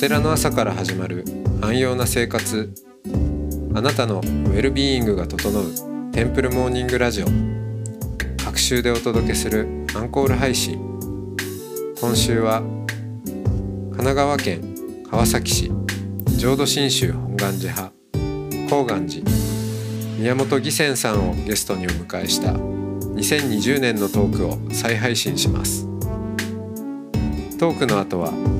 お寺の朝から始まる安養な生活。あなたのウェルビーイングが整うテンプルモーニングラジオ。各週でお届けするアンコール配信。今週は神奈川県川崎市浄土真宗本願寺派高岩寺宮本義仙さんをゲストにお迎えした2020年のトークを再配信します。トークの後は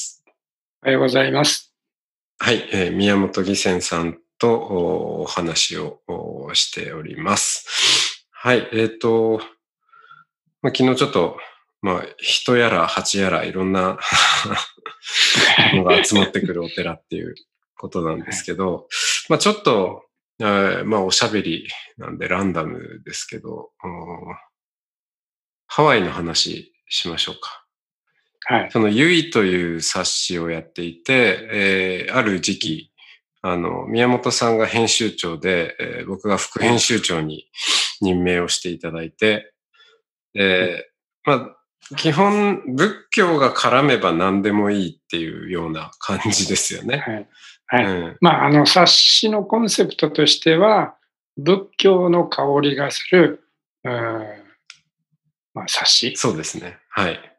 おはようございます。はい、えー宮本義仙さんとおお話をおしております。はい、えっ、と、まあ、昨日ちょっと、まあ、人やら蜂やらいろんな のが集まってくるお寺っていうことなんですけど、まあ、ちょっと、えーまあ、おしゃべりなんでランダムですけど、おハワイの話しましょうか。はい。そのゆいという冊子をやっていて、えーある時期、あの、宮本さんが編集長で、えー僕が副編集長に任命をしていただいて、えーまあ、基本、仏教が絡めば何でもいいっていうような感じですよね。はい。はい。うん、まあ、あの、冊子のコンセプトとしては、仏教の香りがする、うーんまあ、冊子。そうですね。はい。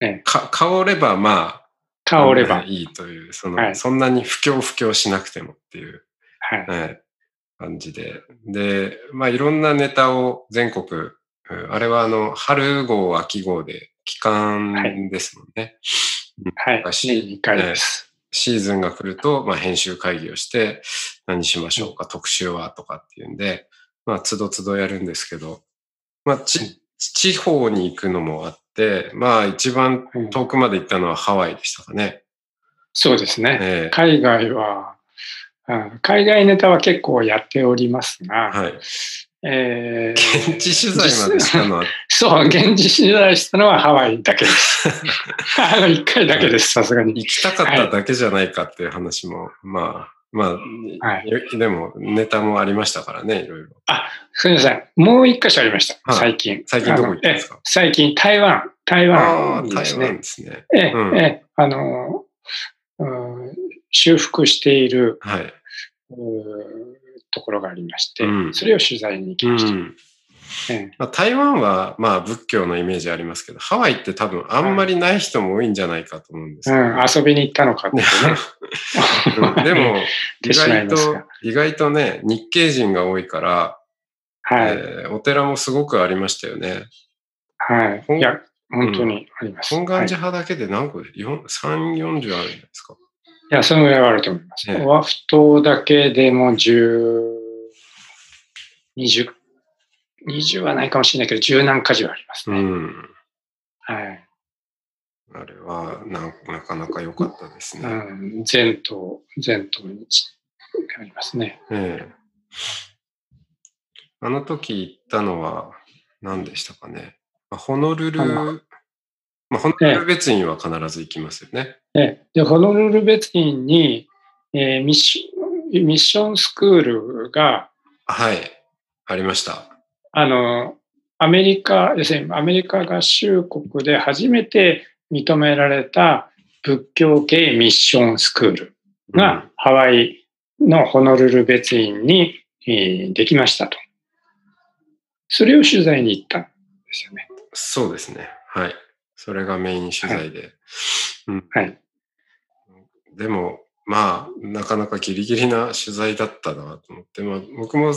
ええか香れば、まあ、香れば。いいという、その、はいそんなに不況不況しなくてもっていう。はい。はい、感じで。で、まあいろんなネタを全国、うんあれはあの、春号、秋号で期間ですもんね。はい。昔年に2回です。シーズンが来ると、まあ編集会議をして、何しましょうか、特集はとかっていうんで、まあつどつどやるんですけど、まあち、地方に行くのもあって、まあ一番うん遠くまで行ったのはハワイでしたかね。そうですね。ええ海外は、うん海外ネタは結構やっておりますが、はい。えー現地取材までしたのは、そう、現地取材したのはハワイだけです。あの、1回だけです、さすがに。行きたかっただけじゃないかっていう話も、まあ、まあ、はいよでもネタもありましたからね、いろいろ。すみません。もう一箇所ありました。はい最近。最近どこ行ったんですか？最近、台湾。台あ湾あ、ですね台湾。ですね。ええ、うんええ、あの、うん修復しているはい。うところがありまして、うんそれを取材に行きうました。ん。ええまあ、台湾は、まあ、仏教のイメージありますけど、ハワイって多分あんまりない人も多いんじゃないかと思うんですよ、うん、遊びに行ったのかってね。う んでも、意外と意外とね、日系人が多いから、はい、えーお寺もすごくありましたよね。はい。いや、本当にあります。本願はい寺派だけで何個で、4 3、40あるんですか？いや、そのぐらいはあると思います。ええオアフ島だけでも10、20、20はないかもしれないけど、十何か所ありますね。うん。はい。あれはななかなか良かったですね。うん、全島、全島にありますね。ええあの時行ったのは何でしたかね。まあホノルル、まあ、ホノルル別院は必ず行きますよね。で、でホノルル別院に、えーミッション、ミッションスクールが、はい。ありました。あの、アメリカ、要するにアメリカ合衆国で初めて認められた仏教系ミッションスクールがハワイのホノルル別院に、えーできましたと。それを取材に行ったんですよね。そうですね。はい。それがメイン取材で。うん、はい。でも、まあ、なかなかギリギリな取材だったなと思って、まあ、僕も、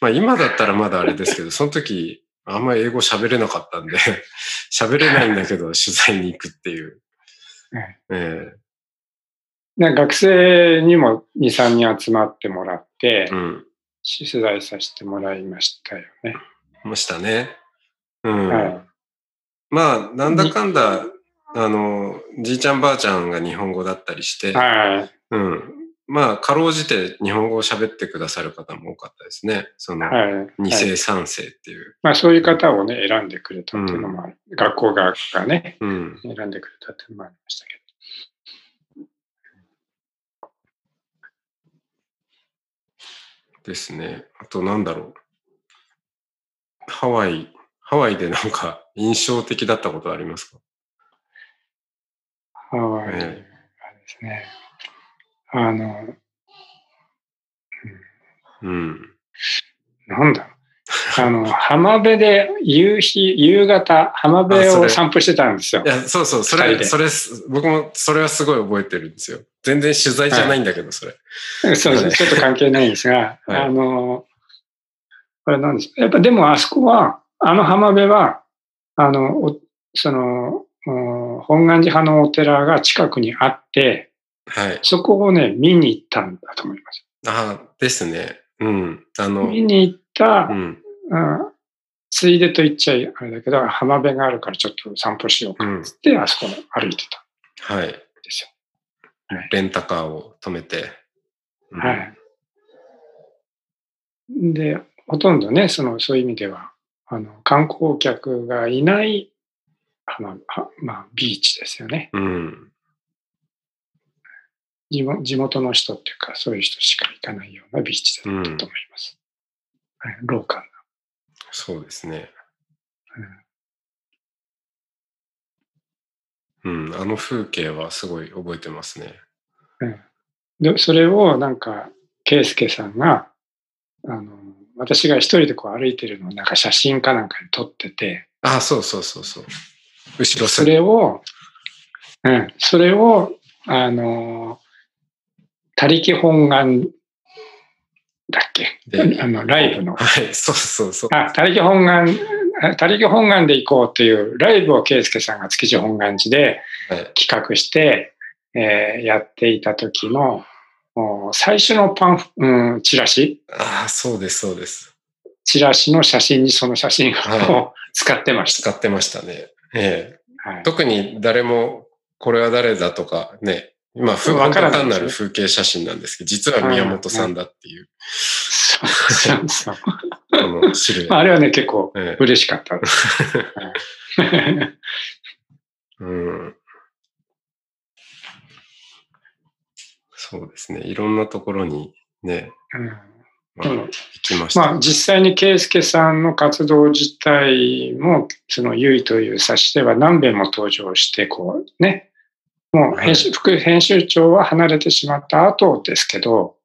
まあ今だったらまだあれですけど、その時、あんまり英語喋れなかったんで、喋れないんだけど取材に行くっていう。はいえな学生にも2、3人集まってもらってえ、うん。取材させてもらいましたよね。ましたね。うん。はい。まあ、なんだかんだ、あの、じいちゃんばあちゃんが日本語だったりして、はい。うん。まあ、かろうじて日本語を喋ってくださる方も多かったですね。その、はい。二世はい三世っていう。まあそういう方をね、選んでくれたっていうのもある。学校側がね、うん。選んでくれたっていうのもありましたけですね。あと、なんだろう。ハワイ、ハワイでなんか印象的だったことありますか？ど。ハワイはえですね、あの、うん。なんだろう。あの、浜辺で夕日、夕方、浜辺を散歩してたんですよい。や、そうそう、それ、それす、僕もそれはすごい覚えてるんですよ。全然取材じゃないんだけど、それ。そうですね。ちょっと関係ないんですが、はいあの、これなんですやっぱでもあそこは、あの浜辺は、あの、おその、お本願寺派のお寺が近くにあって、はい。そこをね、見に行ったんだと思います。ああ、ですね。うん。あの、見に行ったう、ん。うんついでと言っちゃあれだけど、浜辺があるからちょっと散歩しようかうんっ。つって、あそこ歩いてたはい。んですよ。はいレンタカーを止めて。うんはい。で、ほとんどね、その、そういう意味では、あの、観光客がいない、浜はまあ、ビーチですよね。うん。地元地元の人っていうか、そういう人しか行かないようなビーチだったと思います。はい、ローカルそうですね。な。うん。あの風景はすごい覚えてますね。うん。で、それをなんか、圭介さんが、あの、私が一人でこう歩いてるのをなんか写真かなんかに撮ってて、ああ、そうそうそうそう。後ろそれを、うん、それを、あの、他力本願だっけ？であの、ライブの。はい、そうそうそう。あ、他力本願、あ他力本願で行こうっていうライブを圭介さんが築地本願寺ではい。企画して、えーやっていた時の、お最初のパンフ、うん、チラシああ、そうです、そうです。チラシの写真にその写真はいを使ってました。使ってましたね。ええはい。特に誰も、これは誰だとかね、まあ、ふわから単なる風景写真なんですけど、実は宮本さんだっていう、そうそうそう。このシルエット。あれはね、結構ええ嬉しかった うん。そうですね。いろんなところにね、うんまあ、うん行きました。まあ、実際に圭介さんの活動自体も、その、ゆいという冊子では何遍も登場して、こう、ね、もう編集、副編集長は離れてしまった後ですけど、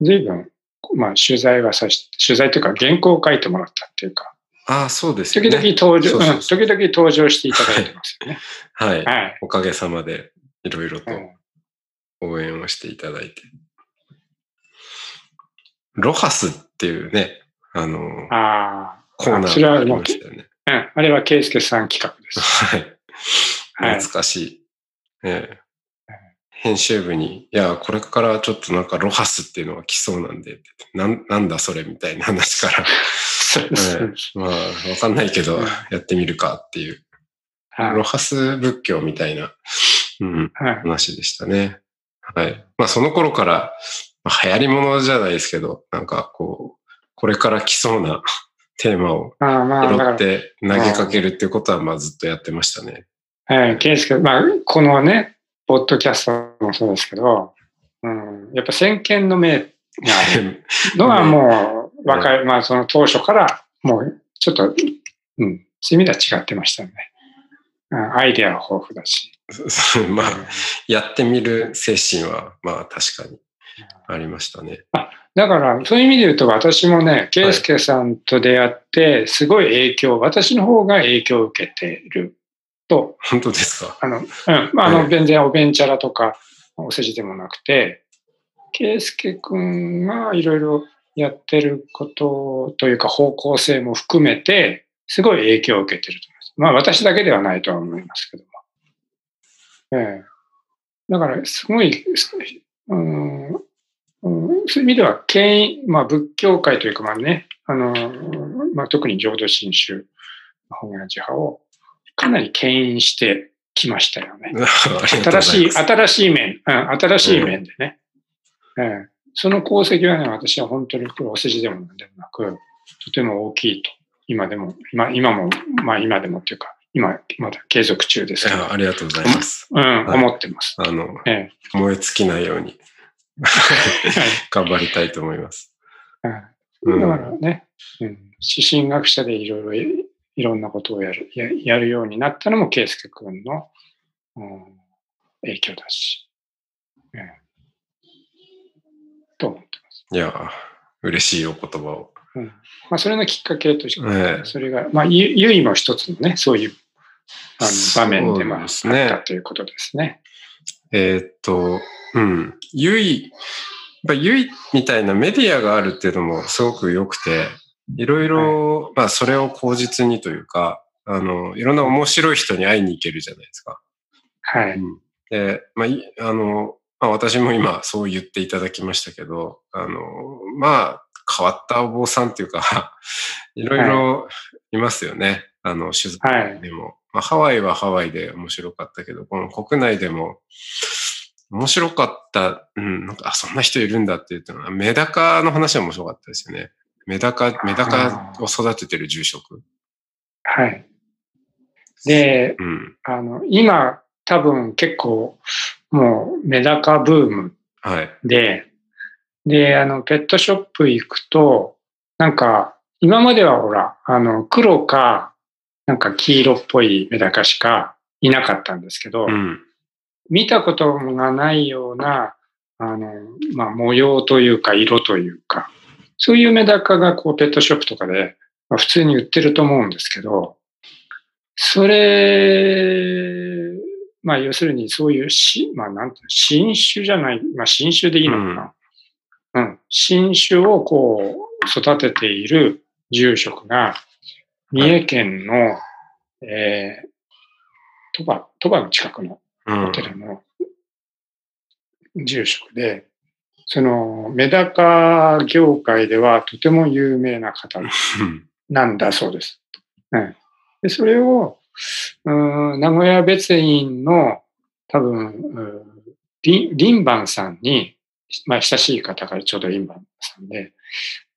随分、まあ、取材はさし、取材というか原稿を書いてもらったっていうか、ああ、そうですよ時ね。々登場、そうそうそううん時々登場していただいてますよね。はい。はい。おかげさまで、いろいろとうん応援をしていただいて。ロハスっていうね、あの、あコーナーがありましたよね。あ、うん、あれは圭介さん企画です。はい。はい懐かしい。ええ編集部に、いや、これからちょっとなんかロハスっていうのが来そうなんで、なんなんだそれみたいな話から、まあ、わかんないけどうん、やってみるかっていう、はいロハス仏教みたいな、うん、はい話でしたね。はい。まあ、その頃から、まあ、流行り物じゃないですけど、なんかこう、これから来そうなテーマを拾っ、て投げかけるっていうことは、まあ、ずっとやってましたね。はい、圭介、まあ、このね、ポッドキャストもそうですけど、うん、やっぱ先見の明がある のはもう、若い、まあ、その当初から、もう、ちょっと、うん、そういう意味では違ってましたよね。うんアイデアは豊富だし。まあ、やってみる精神は、まあ、確かにありましたね。だから、そういう意味で言うと、私もね、圭介さんと出会って、すごい影響、私の方が影響を受けていると、本当ですか？あの、うん、まあ、あの、はい。全然おべんちゃらとか、お世辞でもなくて、圭介くんがいろいろやってることというか方向性も含めて、すごい影響を受けてると思います。まあ、私だけではないとは思いますけども。ええ。だから、すごい、うん、うんそういう意味では、権威、まあ、仏教界というか、まあね、あの、まあ、特に浄土真宗、本願寺派をかなり牽引して来ましたよね。新新しい、新しい面、うん、新しい面でね。うん。その功績はね、私は本当にお世辞でもなんでもなく、とても大きいと。今でも、今今も、まあ今でもっていうか、今まだ継続中です。けど、ありがとうございます。うん、はい。思ってます。あの、え燃え尽きないように。えはい。頑張りたいと思います。うん。だうんからね、うん、指針学者でいろいろいいろんなことをやるややるようになったのも圭介君の、うん、影響だし、うん、と思ってます。いやー、嬉しいお言葉を。うんまあ、それのきっかけとして、ええそれが、まあ、ゆゆいも一つのね、そういうあの場面でもあったということですね。えーっと、うん。ゆい、やっぱゆいみたいなメディアがあるっていうのもすごく良くて、いろいろ、まあそれを口実にというか、あの、いろんな面白い人に会いに行けるじゃないですか。はい。で、まあ、いあの、まあ私も今そう言っていただきましたけど、あの、まあ変わったお坊さんっていうか、いろいろいますよね。あの、取材でも。まあハワイはハワイで面白かったけど、この国内でも面白かった、うん、なんか、あ、そんな人いるんだって言ったのは、メダカの話は面白かったですよね。メダカ、メダカを育ててる住職？はい。で、うん。あの、今、多分結構、もうメダカブームはい。で、で、あの、ペットショップ行くと、なんか、今まではほら、あの、黒か、なんか黄色っぽいメダカしかいなかったんですけど、うん。見たことがないような、あの、まあ、模様というか、色というか、そういうメダカがこう、ペットショップとかで、まあ、普通に売ってると思うんですけど、それ、まあ、要するにそういうし、まあ、なんていうの新種じゃない、まあ、新種でいいのかな。うん。新種をこう、育てている住職が、三重県の、えー、鳥羽、鳥羽の近くのうんホテルの住職で、そのメダカ業界ではとても有名な方なんだそうです。うん、でそれを、うん名古屋別院の多分、うんリンバンさんに、まあ、親しい方がちょうどリンバンさんで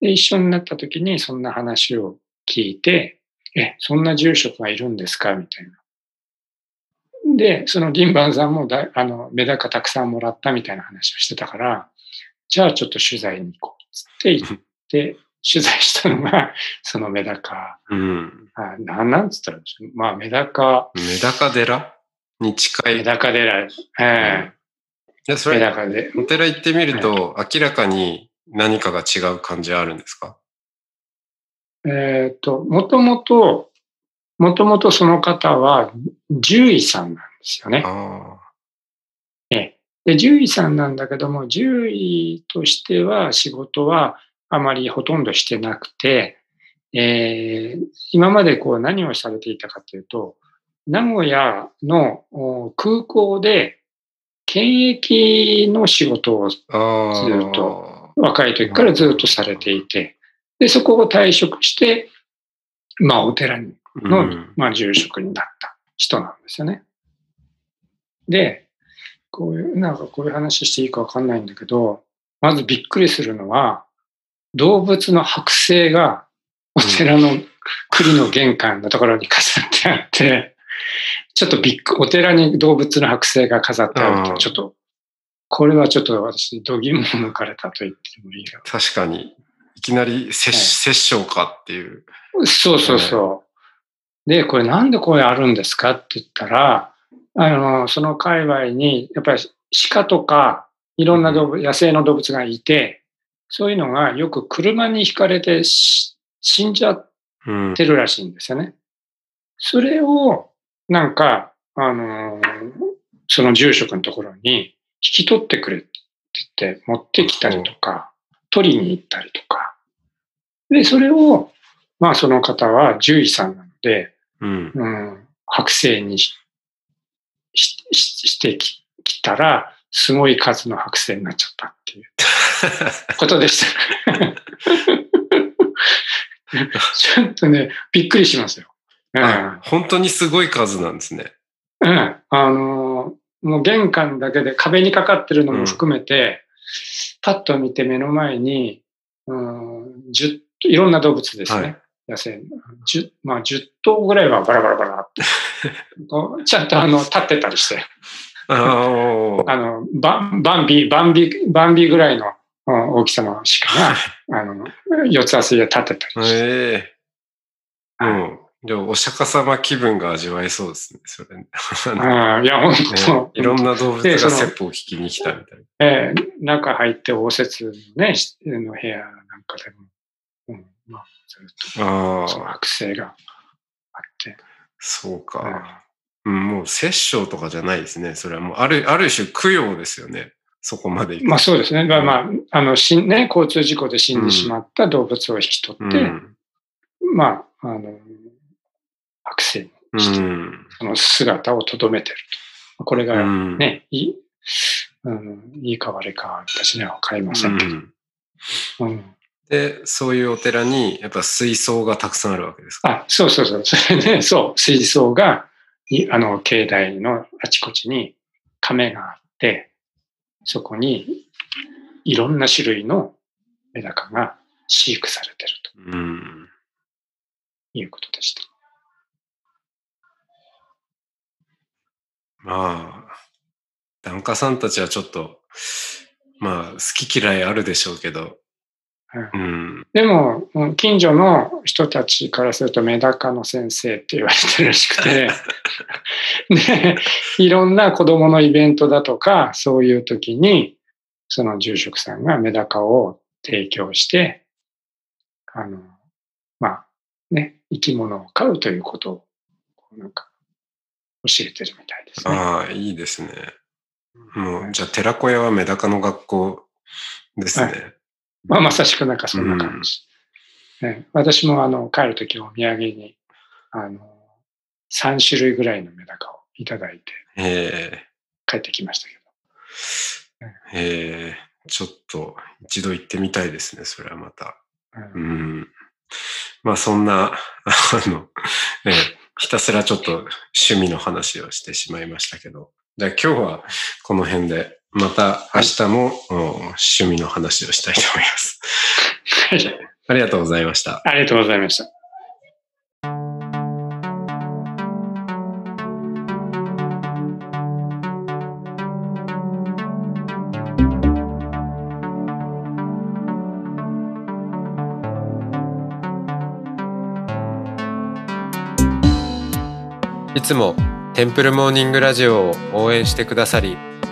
で、一緒になった時にそんな話を聞いて、え、そんな住職がいるんですかみたいな。で、そのリンバンさんもだあのメダカたくさんもらったみたいな話をしてたから、じゃあちょっと取材に行こうっつって行って、取材したのが、そのメダカ、うん。あなんなんつったらいいんでしょう。まあメダカ、メダカ寺？に近い。メダカ寺、えいや、そえメれ、ダカで。お寺行ってみると、明らかに何かが違う感じあるんですか？えっ、と、もともと、もともとその方は獣医さんなんですよね。あで、獣医さんなんだけども、獣医としては仕事はあまりほとんどしてなくて、えー今までこう何をされていたかというと、名古屋のお空港で検疫の仕事を。ずっと若い時からずっとされていて、で、そこを退職して、まあお寺にの、うんまあ、住職になった人なんですよね。で、こういう、なんかこういう話していいかわかんないんだけど、まずびっくりするのは、動物の剥製がお寺の栗の玄関のところに飾ってあって、ちょっとびっくお寺に動物の剥製が飾ってあると、うんちょっと、これはちょっと私、度肝を抜かれたと言ってもいいよ。確かに、いきなり殺殺生かっていう。そうそうそう。で、これなんでこれあるんですかって言ったら、あの、その界隈に、やっぱり鹿とか、いろんな動物、野生の動物がいて、そういうのがよく車にひかれてし死んじゃっうん。てるらしいんですよね。それを、なんか、あの、その住職のところに引き取ってくれって言って持ってきたりとか、取りに行ったりとか。で、それを、まあその方は獣医さんなので、うん。うん、剥製にししししてききたら、すごい数の剥製になっちゃったっていう ことでした。ちょっとね、びっくりしますよ。うん、あ本当にすごい数なんですね。うん。あの、もう玄関だけで壁にかかってるのも含めて、パッと見て目の前に、うん、10いろんな動物ですね。はい野生の。10、まあ10頭ぐらいはバラバラバラって。こ うちゃんとあの、立ってたりして。あー あの、バンバンビ、バンビ、バンビぐらいのうん大きさの鹿が、あの、四つ足で立ってたりして。ええうん。じゃあ、お釈迦様気分が味わえそうですね、それ。ねうん、いや、本当、いろんな動物が説法を聞きに来たみたいな。ええ中入って応接のね、しの部屋なんかでも、うん、まあ、ずっと、あそのあ、剥製があって。そうか。うん、もう殺生とかじゃないですね。それはもう、ある、ある種供養ですよね。そこまで。まあそうですね。まあまあ、あの、死んね、交通事故で死んでしまった動物を引き取って、うん。まあ、あの、剥製にうして、ん。その姿をとどめてると。これうがん。ね、いい、うん、いいか悪いかは私にはわかりませうんけど。ん。うんで、そういうお寺に、やっぱ水槽がたくさんあるわけですか？あ、そうそうそう。それで、そう、水槽が、いあの、境内のあちこちに亀があって、そこにいろんな種類のメダカが飼育されてるうん。ということでした。まあ、檀家さんたちはちょっと、まあ、好き嫌いあるでしょうけど、うん。でも、うん近所の人たちからするとメダカの先生って言われてるらしくて、で、いろんな子供のイベントだとか、そういう時に、その住職さんがメダカを提供して、あの、まあ、ね、生き物を飼うということを、なんか、教えてるみたいですね。ああ、いいですね。もう、じゃあ、寺子屋はメダカの学校ですね。はまあ、まさしくなんかそんな感じ。ね私もあの、帰るときお土産に、あの、3種類ぐらいのメダカをいただいてえ帰ってきましたけど。えええちょっと一度行ってみたいですね、それはまた。ううんん。まあそんな、あの、ね、ひたすらちょっと趣味の話をしてしまいましたけど。じゃあ今日はこの辺で、また明日も、うん趣味の話をしたいと思います。は いありがとうございました。ありがとうございました。いつもテンプルモーニングラジオを応援してくださり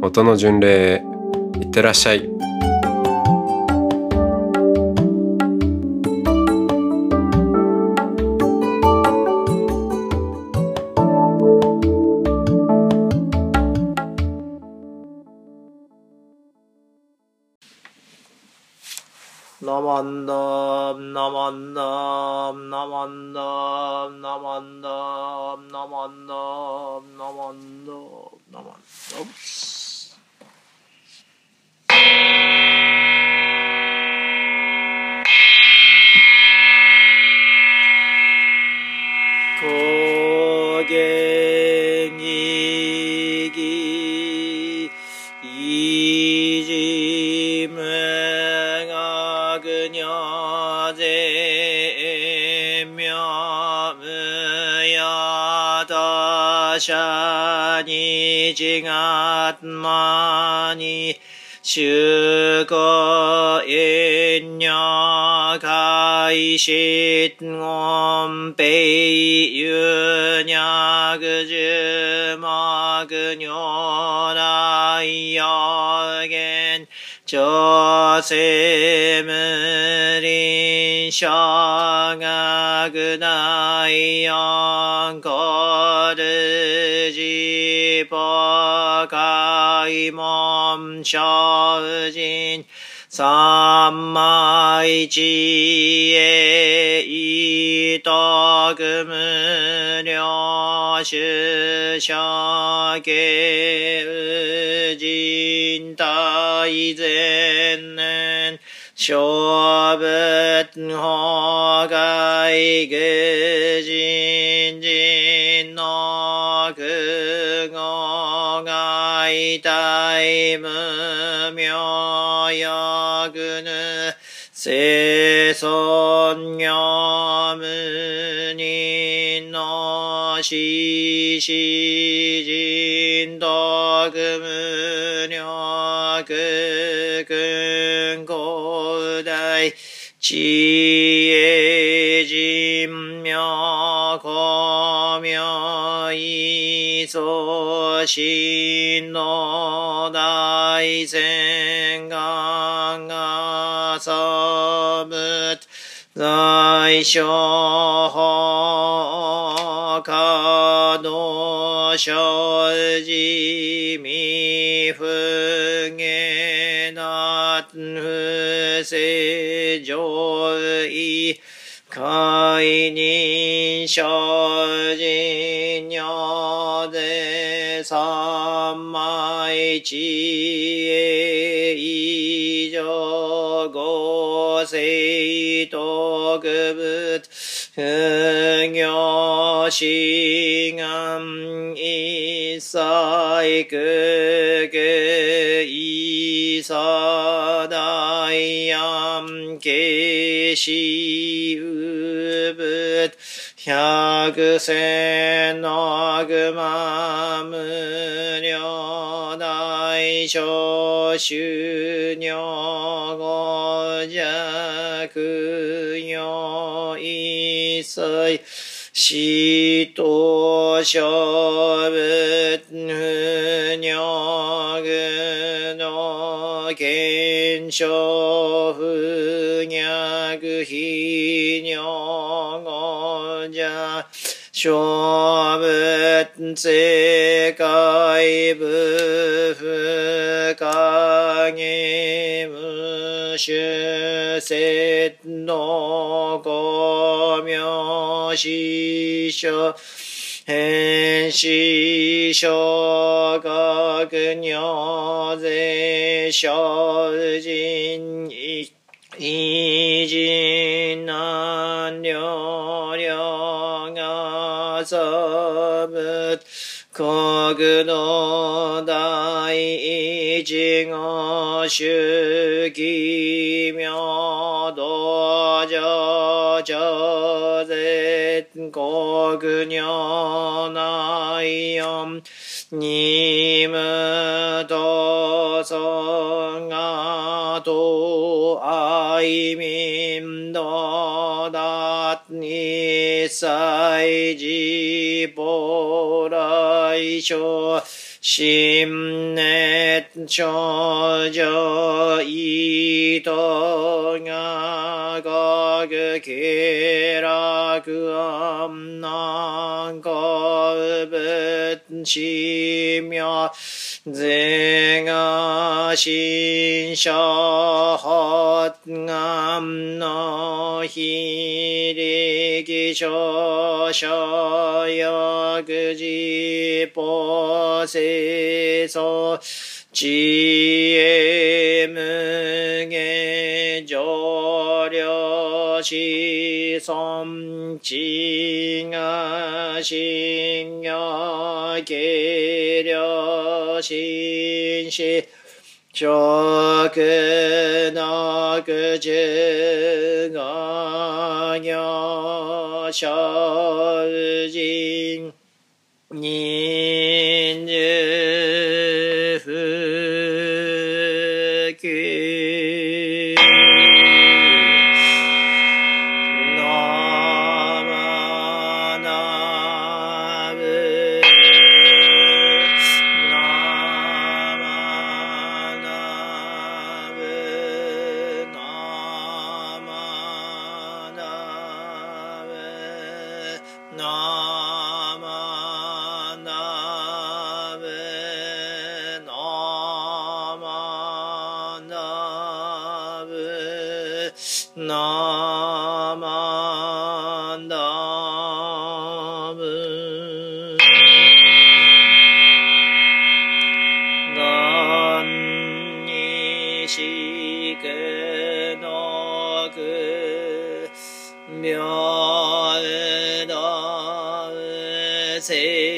音の巡礼いってらっしゃい。開始音ペイユニャグジュマグニョライヨゲン朝鮮無林小学大四コルジポ開門精進三枚知恵意徳無量主者家人大前年小仏法外愚人人の空語外大無生存業無人の死死人徳無力君古代知恵人名公明意祖神の大戦大小法可能生じ未不下な不正常意解任生人女で三枚知恵以上五世不行志願一切空空一切大安慶死有仏百千の具ま無量大小修行五弱一切死と小仏不尿具の検証不逆非尿語者小仏世界部不影無主節の師匠変死小学尿税小人偉人難量量がさぶ。国の第一号主義名。とぐにょないよんにむとそがとあいみんどだにさいじぼらいしょ心熱症状意図が国気楽安南国仏死妙是が心者発願の比例非力少々薬事法清楚知恵無下上量子孫知が信用軽量心死食の十五行小人忍う